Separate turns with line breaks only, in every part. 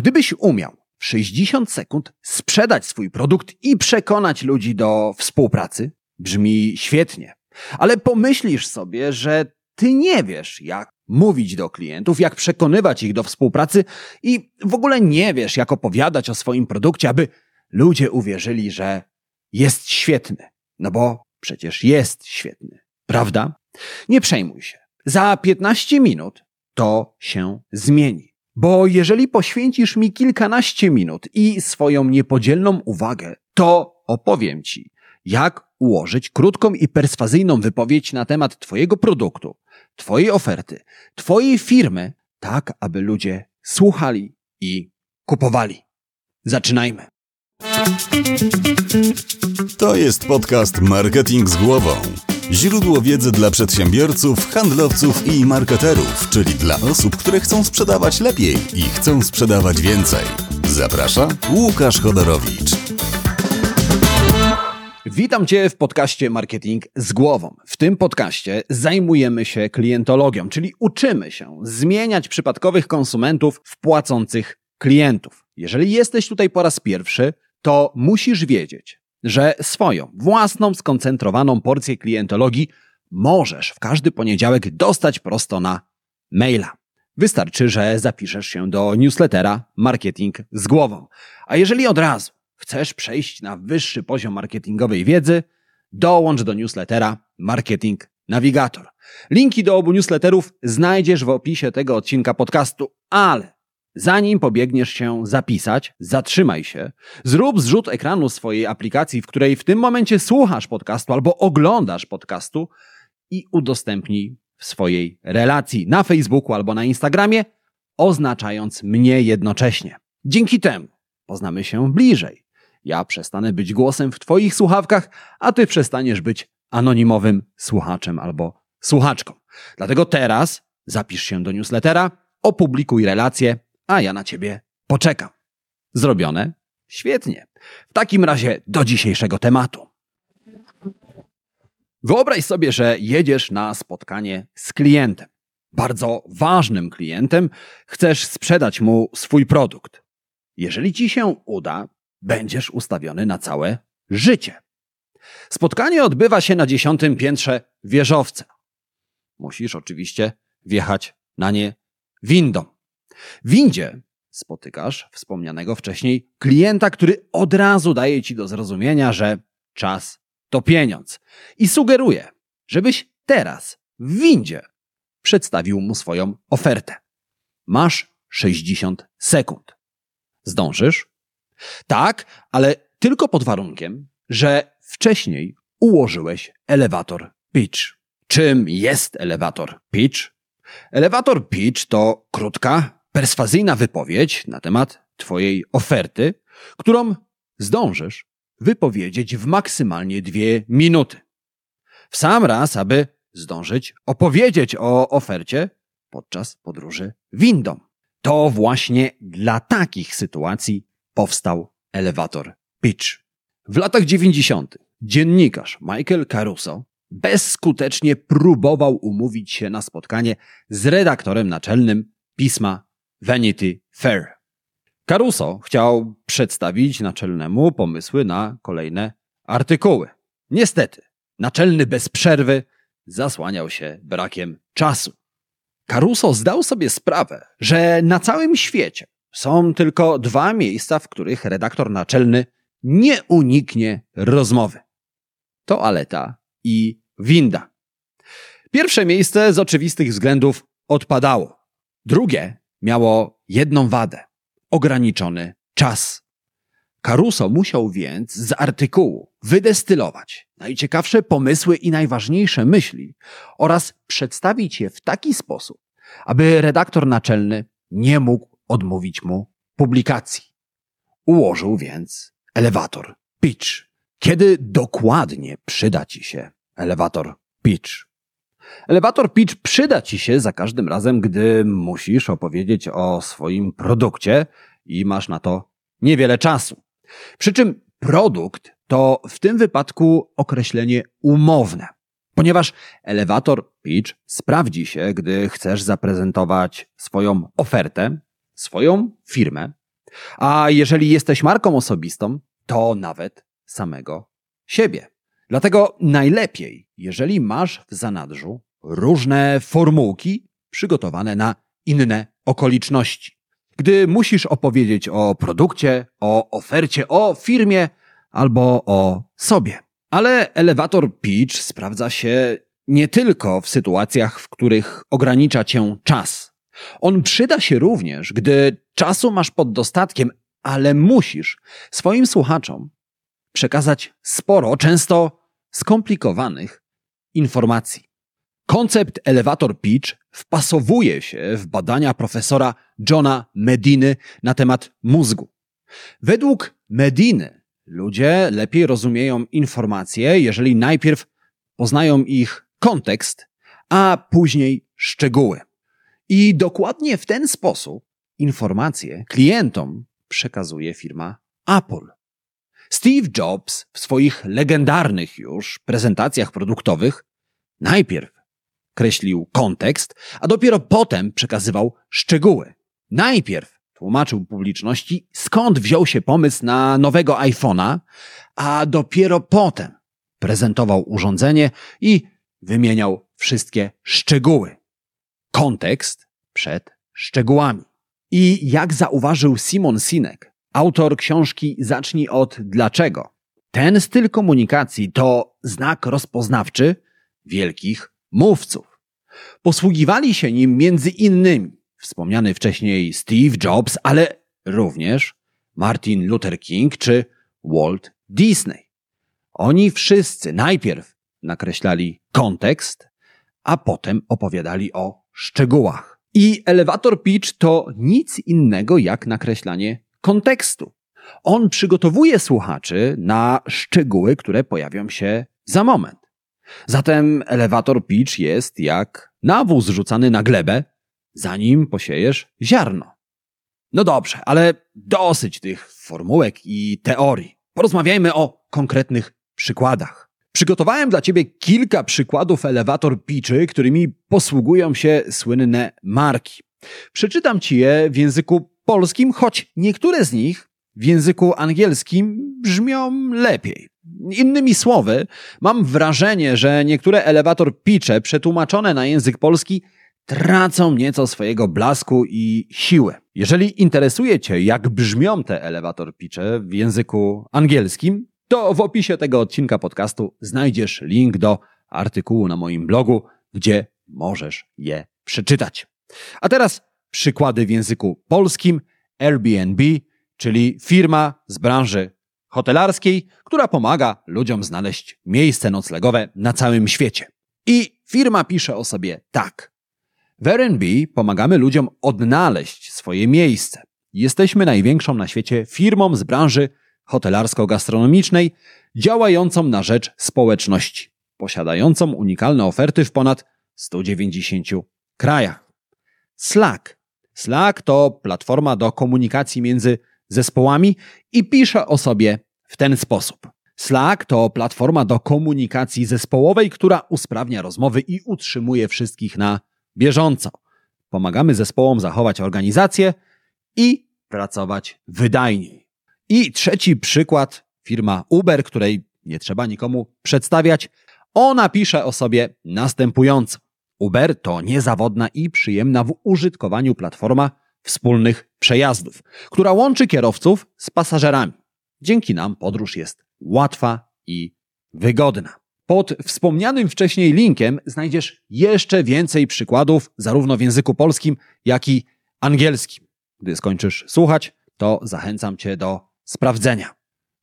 gdybyś umiał w 60 sekund sprzedać swój produkt i przekonać ludzi do współpracy, brzmi świetnie. Ale pomyślisz sobie, że ty nie wiesz, jak mówić do klientów, jak przekonywać ich do współpracy i w ogóle nie wiesz, jak opowiadać o swoim produkcie, aby ludzie uwierzyli, że jest świetny. No bo przecież jest świetny, prawda? Nie przejmuj się. Za 15 minut to się zmieni. Bo jeżeli poświęcisz mi kilkanaście minut i swoją niepodzielną uwagę, to opowiem Ci, jak ułożyć krótką i perswazyjną wypowiedź na temat Twojego produktu, Twojej oferty, Twojej firmy, tak aby ludzie słuchali i kupowali. Zaczynajmy.
To jest podcast Marketing z głową. Źródło wiedzy dla przedsiębiorców, handlowców i marketerów, czyli dla osób, które chcą sprzedawać lepiej i chcą sprzedawać więcej. Zaprasza Łukasz Chodorowicz.
Witam Cię w podcaście Marketing z głową. W tym podcaście zajmujemy się klientologią, czyli uczymy się zmieniać przypadkowych konsumentów w płacących klientów. Jeżeli jesteś tutaj po raz pierwszy, to musisz wiedzieć, że swoją własną skoncentrowaną porcję klientologii możesz w każdy poniedziałek dostać prosto na maila. Wystarczy, że zapiszesz się do newslettera Marketing z głową. A jeżeli od razu chcesz przejść na wyższy poziom marketingowej wiedzy, dołącz do newslettera Marketing Navigator. Linki do obu newsletterów znajdziesz w opisie tego odcinka podcastu, ale Zanim pobiegniesz się zapisać, zatrzymaj się, zrób zrzut ekranu swojej aplikacji, w której w tym momencie słuchasz podcastu albo oglądasz podcastu i udostępnij w swojej relacji na Facebooku albo na Instagramie, oznaczając mnie jednocześnie. Dzięki temu poznamy się bliżej. Ja przestanę być głosem w Twoich słuchawkach, a Ty przestaniesz być anonimowym słuchaczem albo słuchaczką. Dlatego teraz zapisz się do newslettera, opublikuj relację a ja na ciebie poczekam. Zrobione? Świetnie. W takim razie do dzisiejszego tematu. Wyobraź sobie, że jedziesz na spotkanie z klientem. Bardzo ważnym klientem, chcesz sprzedać mu swój produkt. Jeżeli ci się uda, będziesz ustawiony na całe życie. Spotkanie odbywa się na dziesiątym piętrze wieżowca. Musisz oczywiście wjechać na nie windą. W windzie spotykasz wspomnianego wcześniej klienta, który od razu daje ci do zrozumienia, że czas to pieniądz i sugeruje, żebyś teraz w windzie przedstawił mu swoją ofertę. Masz 60 sekund. Zdążysz? Tak, ale tylko pod warunkiem, że wcześniej ułożyłeś elewator pitch. Czym jest elewator pitch? Elewator pitch to krótka, perswazyjna wypowiedź na temat Twojej oferty, którą zdążysz wypowiedzieć w maksymalnie dwie minuty. W sam raz, aby zdążyć opowiedzieć o ofercie podczas podróży windą. To właśnie dla takich sytuacji powstał elewator pitch. W latach 90. dziennikarz Michael Caruso bezskutecznie próbował umówić się na spotkanie z redaktorem naczelnym pisma Vanity Fair. Caruso chciał przedstawić naczelnemu pomysły na kolejne artykuły. Niestety, naczelny bez przerwy zasłaniał się brakiem czasu. Caruso zdał sobie sprawę, że na całym świecie są tylko dwa miejsca, w których redaktor naczelny nie uniknie rozmowy. Toaleta i winda. Pierwsze miejsce z oczywistych względów odpadało. Drugie miało jedną wadę ograniczony czas. Caruso musiał więc z artykułu wydestylować najciekawsze pomysły i najważniejsze myśli oraz przedstawić je w taki sposób, aby redaktor naczelny nie mógł odmówić mu publikacji. Ułożył więc elewator pitch. Kiedy dokładnie przyda ci się elewator pitch? Elevator pitch przyda Ci się za każdym razem, gdy musisz opowiedzieć o swoim produkcie i masz na to niewiele czasu. Przy czym produkt to w tym wypadku określenie umowne, ponieważ elevator pitch sprawdzi się, gdy chcesz zaprezentować swoją ofertę, swoją firmę A jeżeli jesteś marką osobistą, to nawet samego siebie. Dlatego najlepiej, jeżeli masz w zanadrzu różne formułki przygotowane na inne okoliczności. Gdy musisz opowiedzieć o produkcie, o ofercie, o firmie albo o sobie. Ale elevator pitch sprawdza się nie tylko w sytuacjach, w których ogranicza cię czas. On przyda się również, gdy czasu masz pod dostatkiem, ale musisz swoim słuchaczom przekazać sporo, często skomplikowanych informacji. Koncept elevator pitch wpasowuje się w badania profesora Johna Mediny na temat mózgu. Według Mediny ludzie lepiej rozumieją informacje, jeżeli najpierw poznają ich kontekst, a później szczegóły. I dokładnie w ten sposób informacje klientom przekazuje firma Apple. Steve Jobs w swoich legendarnych już prezentacjach produktowych najpierw kreślił kontekst, a dopiero potem przekazywał szczegóły. Najpierw tłumaczył publiczności, skąd wziął się pomysł na nowego iPhone'a, a dopiero potem prezentował urządzenie i wymieniał wszystkie szczegóły. Kontekst przed szczegółami. I jak zauważył Simon Sinek, autor książki Zacznij od dlaczego. Ten styl komunikacji to znak rozpoznawczy wielkich mówców. Posługiwali się nim między innymi wspomniany wcześniej Steve Jobs, ale również Martin Luther King czy Walt Disney. Oni wszyscy najpierw nakreślali kontekst, a potem opowiadali o szczegółach. I elevator pitch to nic innego jak nakreślanie kontekstu. On przygotowuje słuchaczy na szczegóły, które pojawią się za moment. Zatem elevator pitch jest jak nawóz rzucany na glebę, zanim posiejesz ziarno. No dobrze, ale dosyć tych formułek i teorii. Porozmawiajmy o konkretnych przykładach. Przygotowałem dla Ciebie kilka przykładów elevator pitchy, którymi posługują się słynne marki. Przeczytam Ci je w języku polskim, choć niektóre z nich w języku angielskim brzmią lepiej. Innymi słowy, mam wrażenie, że niektóre elevator pitche przetłumaczone na język polski tracą nieco swojego blasku i siły. Jeżeli interesuje Cię, jak brzmią te elevator pitche w języku angielskim, to w opisie tego odcinka podcastu znajdziesz link do artykułu na moim blogu, gdzie możesz je przeczytać. A teraz przykłady w języku polskim Airbnb, czyli firma z branży hotelarskiej, która pomaga ludziom znaleźć miejsce noclegowe na całym świecie. I firma pisze o sobie tak. W Airbnb pomagamy ludziom odnaleźć swoje miejsce. Jesteśmy największą na świecie firmą z branży hotelarsko-gastronomicznej, działającą na rzecz społeczności, posiadającą unikalne oferty w ponad 190 krajach. Slack. Slack to platforma do komunikacji między zespołami i pisze o sobie w ten sposób. Slack to platforma do komunikacji zespołowej, która usprawnia rozmowy i utrzymuje wszystkich na bieżąco. Pomagamy zespołom zachować organizację i pracować wydajniej. I trzeci przykład, firma Uber, której nie trzeba nikomu przedstawiać, ona pisze o sobie następująco. Uber to niezawodna i przyjemna w użytkowaniu platforma wspólnych przejazdów, która łączy kierowców z pasażerami. Dzięki nam podróż jest łatwa i wygodna. Pod wspomnianym wcześniej linkiem znajdziesz jeszcze więcej przykładów, zarówno w języku polskim, jak i angielskim. Gdy skończysz słuchać, to zachęcam Cię do sprawdzenia.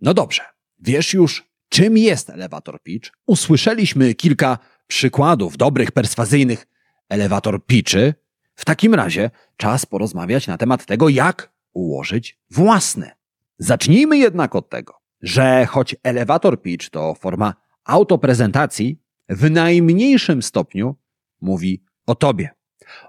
No dobrze, wiesz już, czym jest elevator pitch? Usłyszeliśmy kilka przykładów dobrych, perswazyjnych elevator pitchy. W takim razie czas porozmawiać na temat tego, jak ułożyć własne. Zacznijmy jednak od tego, że choć elevator pitch to forma autoprezentacji w najmniejszym stopniu mówi o tobie.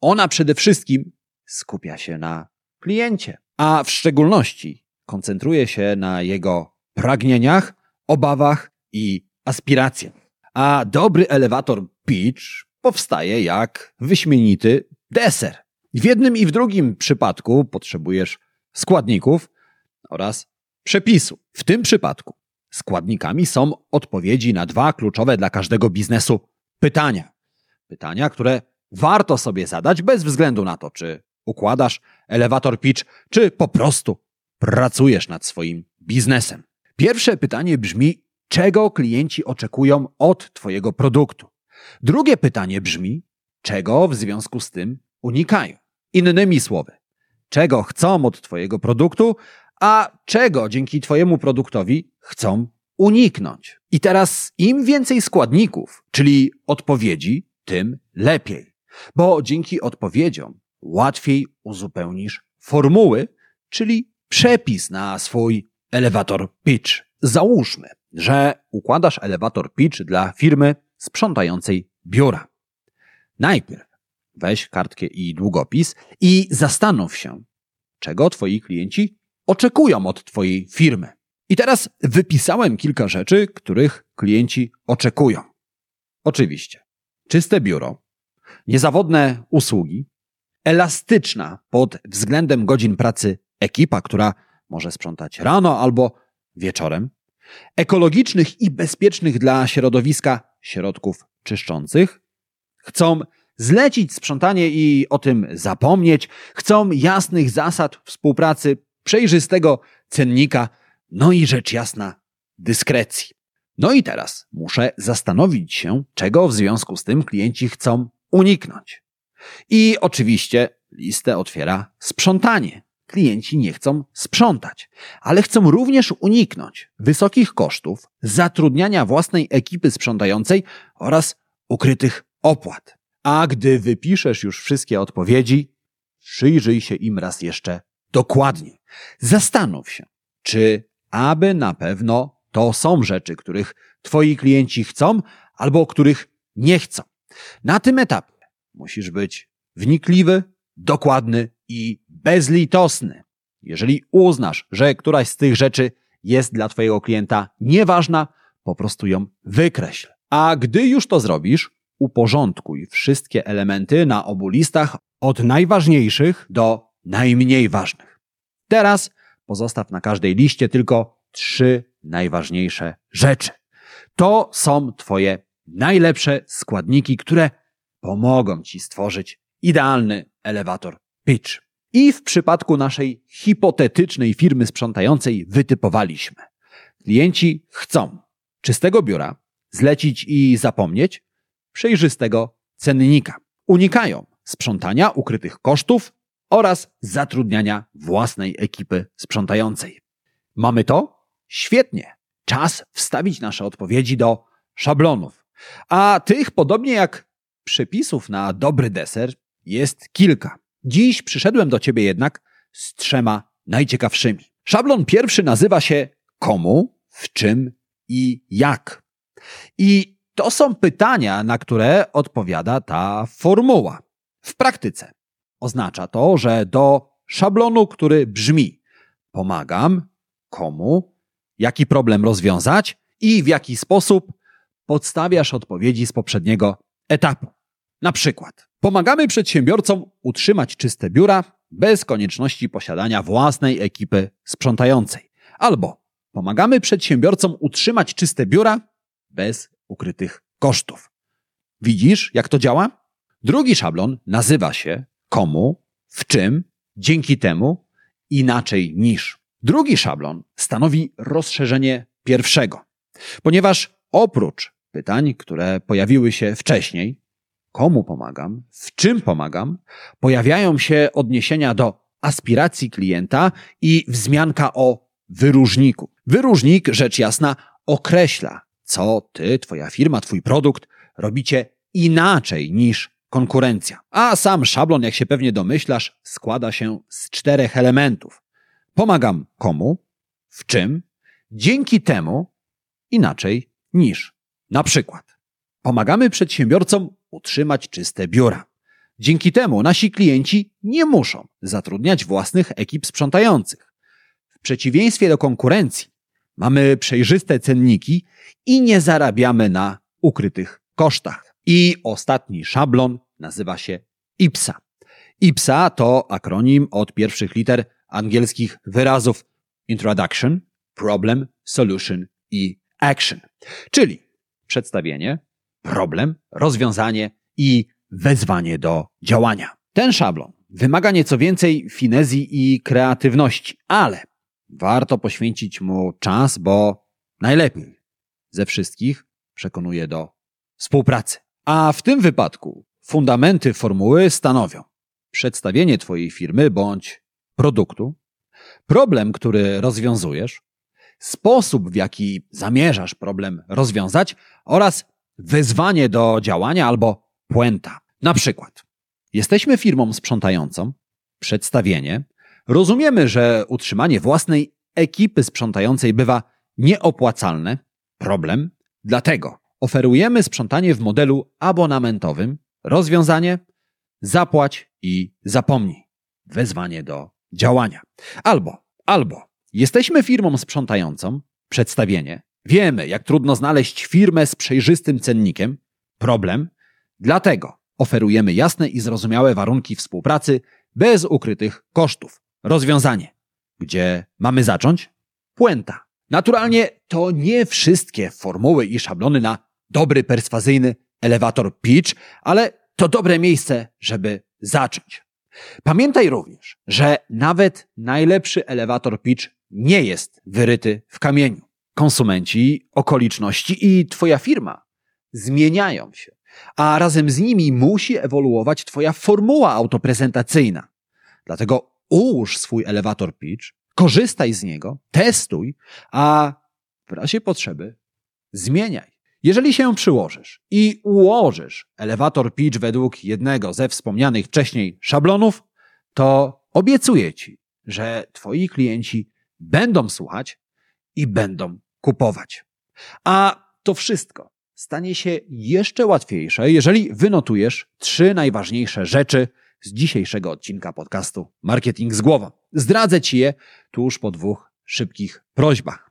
Ona przede wszystkim skupia się na kliencie, a w szczególności koncentruje się na jego pragnieniach, obawach i aspiracjach. A dobry elevator pitch powstaje jak wyśmienity deser. W jednym i w drugim przypadku potrzebujesz składników oraz przepisu. W tym przypadku składnikami są odpowiedzi na dwa kluczowe dla każdego biznesu pytania. Pytania, które warto sobie zadać bez względu na to, czy układasz elevator pitch, czy po prostu pracujesz nad swoim biznesem. Pierwsze pytanie brzmi: czego klienci oczekują od Twojego produktu? Drugie pytanie brzmi: czego w związku z tym unikają? Innymi słowy, czego chcą od Twojego produktu, a czego dzięki Twojemu produktowi chcą uniknąć. I teraz im więcej składników, czyli odpowiedzi, tym lepiej. Bo dzięki odpowiedziom łatwiej uzupełnisz formuły, czyli przepis na swój elevator pitch. Załóżmy, że układasz elevator pitch dla firmy sprzątającej biura. Najpierw weź kartkę i długopis i zastanów się, czego twoi klienci oczekują od twojej firmy. I teraz wypisałem kilka rzeczy, których klienci oczekują. Oczywiście, czyste biuro, niezawodne usługi, elastyczna pod względem godzin pracy ekipa, która może sprzątać rano albo wieczorem, ekologicznych i bezpiecznych dla środowiska środków czyszczących, chcą zlecić sprzątanie i o tym zapomnieć, chcą jasnych zasad współpracy, przejrzystego cennika, no i rzecz jasna dyskrecji. No i teraz muszę zastanowić się, czego w związku z tym klienci chcą uniknąć. I oczywiście listę otwiera sprzątanie. Klienci nie chcą sprzątać, ale chcą również uniknąć wysokich kosztów, zatrudniania własnej ekipy sprzątającej oraz ukrytych opłat. A gdy wypiszesz już wszystkie odpowiedzi, przyjrzyj się im raz jeszcze dokładnie. Zastanów się, czy aby na pewno to są rzeczy, których twoi klienci chcą albo których nie chcą. Na tym etapie musisz być wnikliwy, dokładny i bezlitosny. Jeżeli uznasz, że któraś z tych rzeczy jest dla twojego klienta nieważna, po prostu ją wykreśl. A gdy już to zrobisz, uporządkuj wszystkie elementy na obu listach od najważniejszych do najmniej ważnych. Teraz pozostaw na każdej liście tylko trzy najważniejsze rzeczy. To są Twoje najlepsze składniki, które pomogą Ci stworzyć idealny elewator pitch. I w przypadku naszej hipotetycznej firmy sprzątającej wytypowaliśmy. Klienci chcą czystego biura, zlecić i zapomnieć, przejrzystego cennika. Unikają sprzątania ukrytych kosztów oraz zatrudniania własnej ekipy sprzątającej. Mamy to? Świetnie. Czas wstawić nasze odpowiedzi do szablonów. A tych, podobnie jak przepisów na dobry deser, jest kilka. Dziś przyszedłem do Ciebie jednak z trzema najciekawszymi. Szablon pierwszy nazywa się komu, w czym i jak. I to są pytania, na które odpowiada ta formuła. W praktyce oznacza to, że do szablonu, który brzmi pomagam, komu, jaki problem rozwiązać i w jaki sposób podstawiasz odpowiedzi z poprzedniego etapu. Na przykład, pomagamy przedsiębiorcom utrzymać czyste biura bez konieczności posiadania własnej ekipy sprzątającej. Albo pomagamy przedsiębiorcom utrzymać czyste biura bez ukrytych kosztów. Widzisz, jak to działa? Drugi szablon nazywa się komu, w czym, dzięki temu, inaczej niż. Drugi szablon stanowi rozszerzenie pierwszego, ponieważ oprócz pytań, które pojawiły się wcześniej, komu pomagam, w czym pomagam, pojawiają się odniesienia do aspiracji klienta i wzmianka o wyróżniku. Wyróżnik, rzecz jasna, określa, co ty, twoja firma, twój produkt robicie inaczej niż konkurencja. A sam szablon, jak się pewnie domyślasz, składa się z czterech elementów. Pomagam komu, w czym, dzięki temu, inaczej niż. Na przykład, pomagamy przedsiębiorcom utrzymać czyste biura. Dzięki temu nasi klienci nie muszą zatrudniać własnych ekip sprzątających. W przeciwieństwie do konkurencji, mamy przejrzyste cenniki i nie zarabiamy na ukrytych kosztach. I ostatni szablon nazywa się IPSA. IPSA to akronim od pierwszych liter angielskich wyrazów introduction, problem, solution i action. Czyli przedstawienie, problem, rozwiązanie i wezwanie do działania. Ten szablon wymaga nieco więcej finezji i kreatywności, ale warto poświęcić mu czas, bo najlepiej ze wszystkich przekonuje do współpracy. A w tym wypadku fundamenty formuły stanowią przedstawienie Twojej firmy bądź produktu, problem, który rozwiązujesz, sposób, w jaki zamierzasz problem rozwiązać oraz wezwanie do działania albo puenta. Na przykład, jesteśmy firmą sprzątającą, przedstawienie, rozumiemy, że utrzymanie własnej ekipy sprzątającej bywa nieopłacalne, problem, dlatego oferujemy sprzątanie w modelu abonamentowym, rozwiązanie? Zapłać i zapomnij. Wezwanie do działania. Albo, albo jesteśmy firmą sprzątającą, przedstawienie, wiemy, jak trudno znaleźć firmę z przejrzystym cennikiem, problem, dlatego oferujemy jasne i zrozumiałe warunki współpracy bez ukrytych kosztów. Rozwiązanie. Gdzie mamy zacząć? Puenta. Naturalnie to nie wszystkie formuły i szablony na dobry, perswazyjny elewator pitch, ale to dobre miejsce, żeby zacząć. Pamiętaj również, że nawet najlepszy elewator pitch nie jest wyryty w kamieniu. Konsumenci, okoliczności i Twoja firma zmieniają się, a razem z nimi musi ewoluować Twoja formuła autoprezentacyjna. Dlatego ułóż swój elewator pitch, korzystaj z niego, testuj, a w razie potrzeby zmieniaj. Jeżeli się przyłożysz i ułożysz elewator pitch według jednego ze wspomnianych wcześniej szablonów, to obiecuję Ci, że Twoi klienci będą słuchać i będą kupować. A to wszystko stanie się jeszcze łatwiejsze, jeżeli wynotujesz trzy najważniejsze rzeczy z dzisiejszego odcinka podcastu Marketing z głową. Zdradzę Ci je tuż po dwóch szybkich prośbach.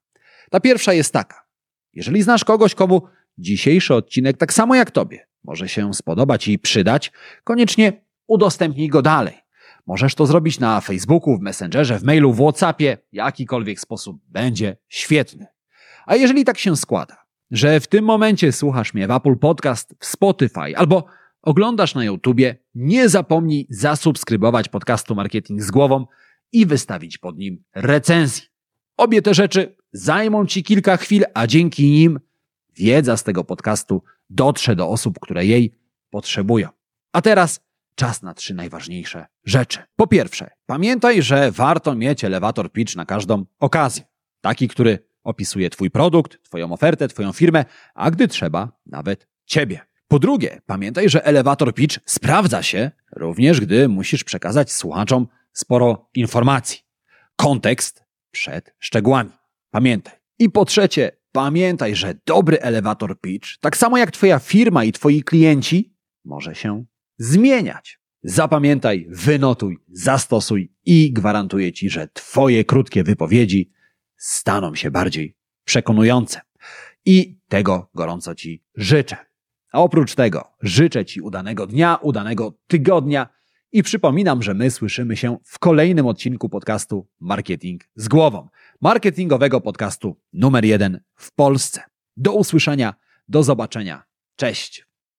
Ta pierwsza jest taka. Jeżeli znasz kogoś, komu dzisiejszy odcinek, tak samo jak Tobie, może się spodobać i przydać, koniecznie udostępnij go dalej. Możesz to zrobić na Facebooku, w Messengerze, w mailu, w Whatsappie, jakikolwiek sposób będzie świetny. A jeżeli tak się składa, że w tym momencie słuchasz mnie w Apple Podcast, w Spotify albo oglądasz na YouTubie, nie zapomnij zasubskrybować podcastu Marketing z głową i wystawić pod nim recenzji. Obie te rzeczy zajmą Ci kilka chwil, a dzięki nim wiedza z tego podcastu dotrze do osób, które jej potrzebują. A teraz czas na trzy najważniejsze rzeczy. Po pierwsze, pamiętaj, że warto mieć elevator pitch na każdą okazję. Taki, który opisuje Twój produkt, Twoją ofertę, Twoją firmę, a gdy trzeba, nawet Ciebie. Po drugie, pamiętaj, że elevator pitch sprawdza się również, gdy musisz przekazać słuchaczom sporo informacji. Kontekst przed szczegółami. Pamiętaj. I po trzecie, pamiętaj, że dobry elevator pitch, tak samo jak Twoja firma i Twoi klienci, może się zmieniać. Zapamiętaj, wynotuj, zastosuj i gwarantuję Ci, że Twoje krótkie wypowiedzi staną się bardziej przekonujące. I tego gorąco Ci życzę. A oprócz tego życzę Ci udanego dnia, udanego tygodnia i przypominam, że my słyszymy się w kolejnym odcinku podcastu Marketing z głową. Marketingowego podcastu numer jeden w Polsce. Do usłyszenia, do zobaczenia. Cześć.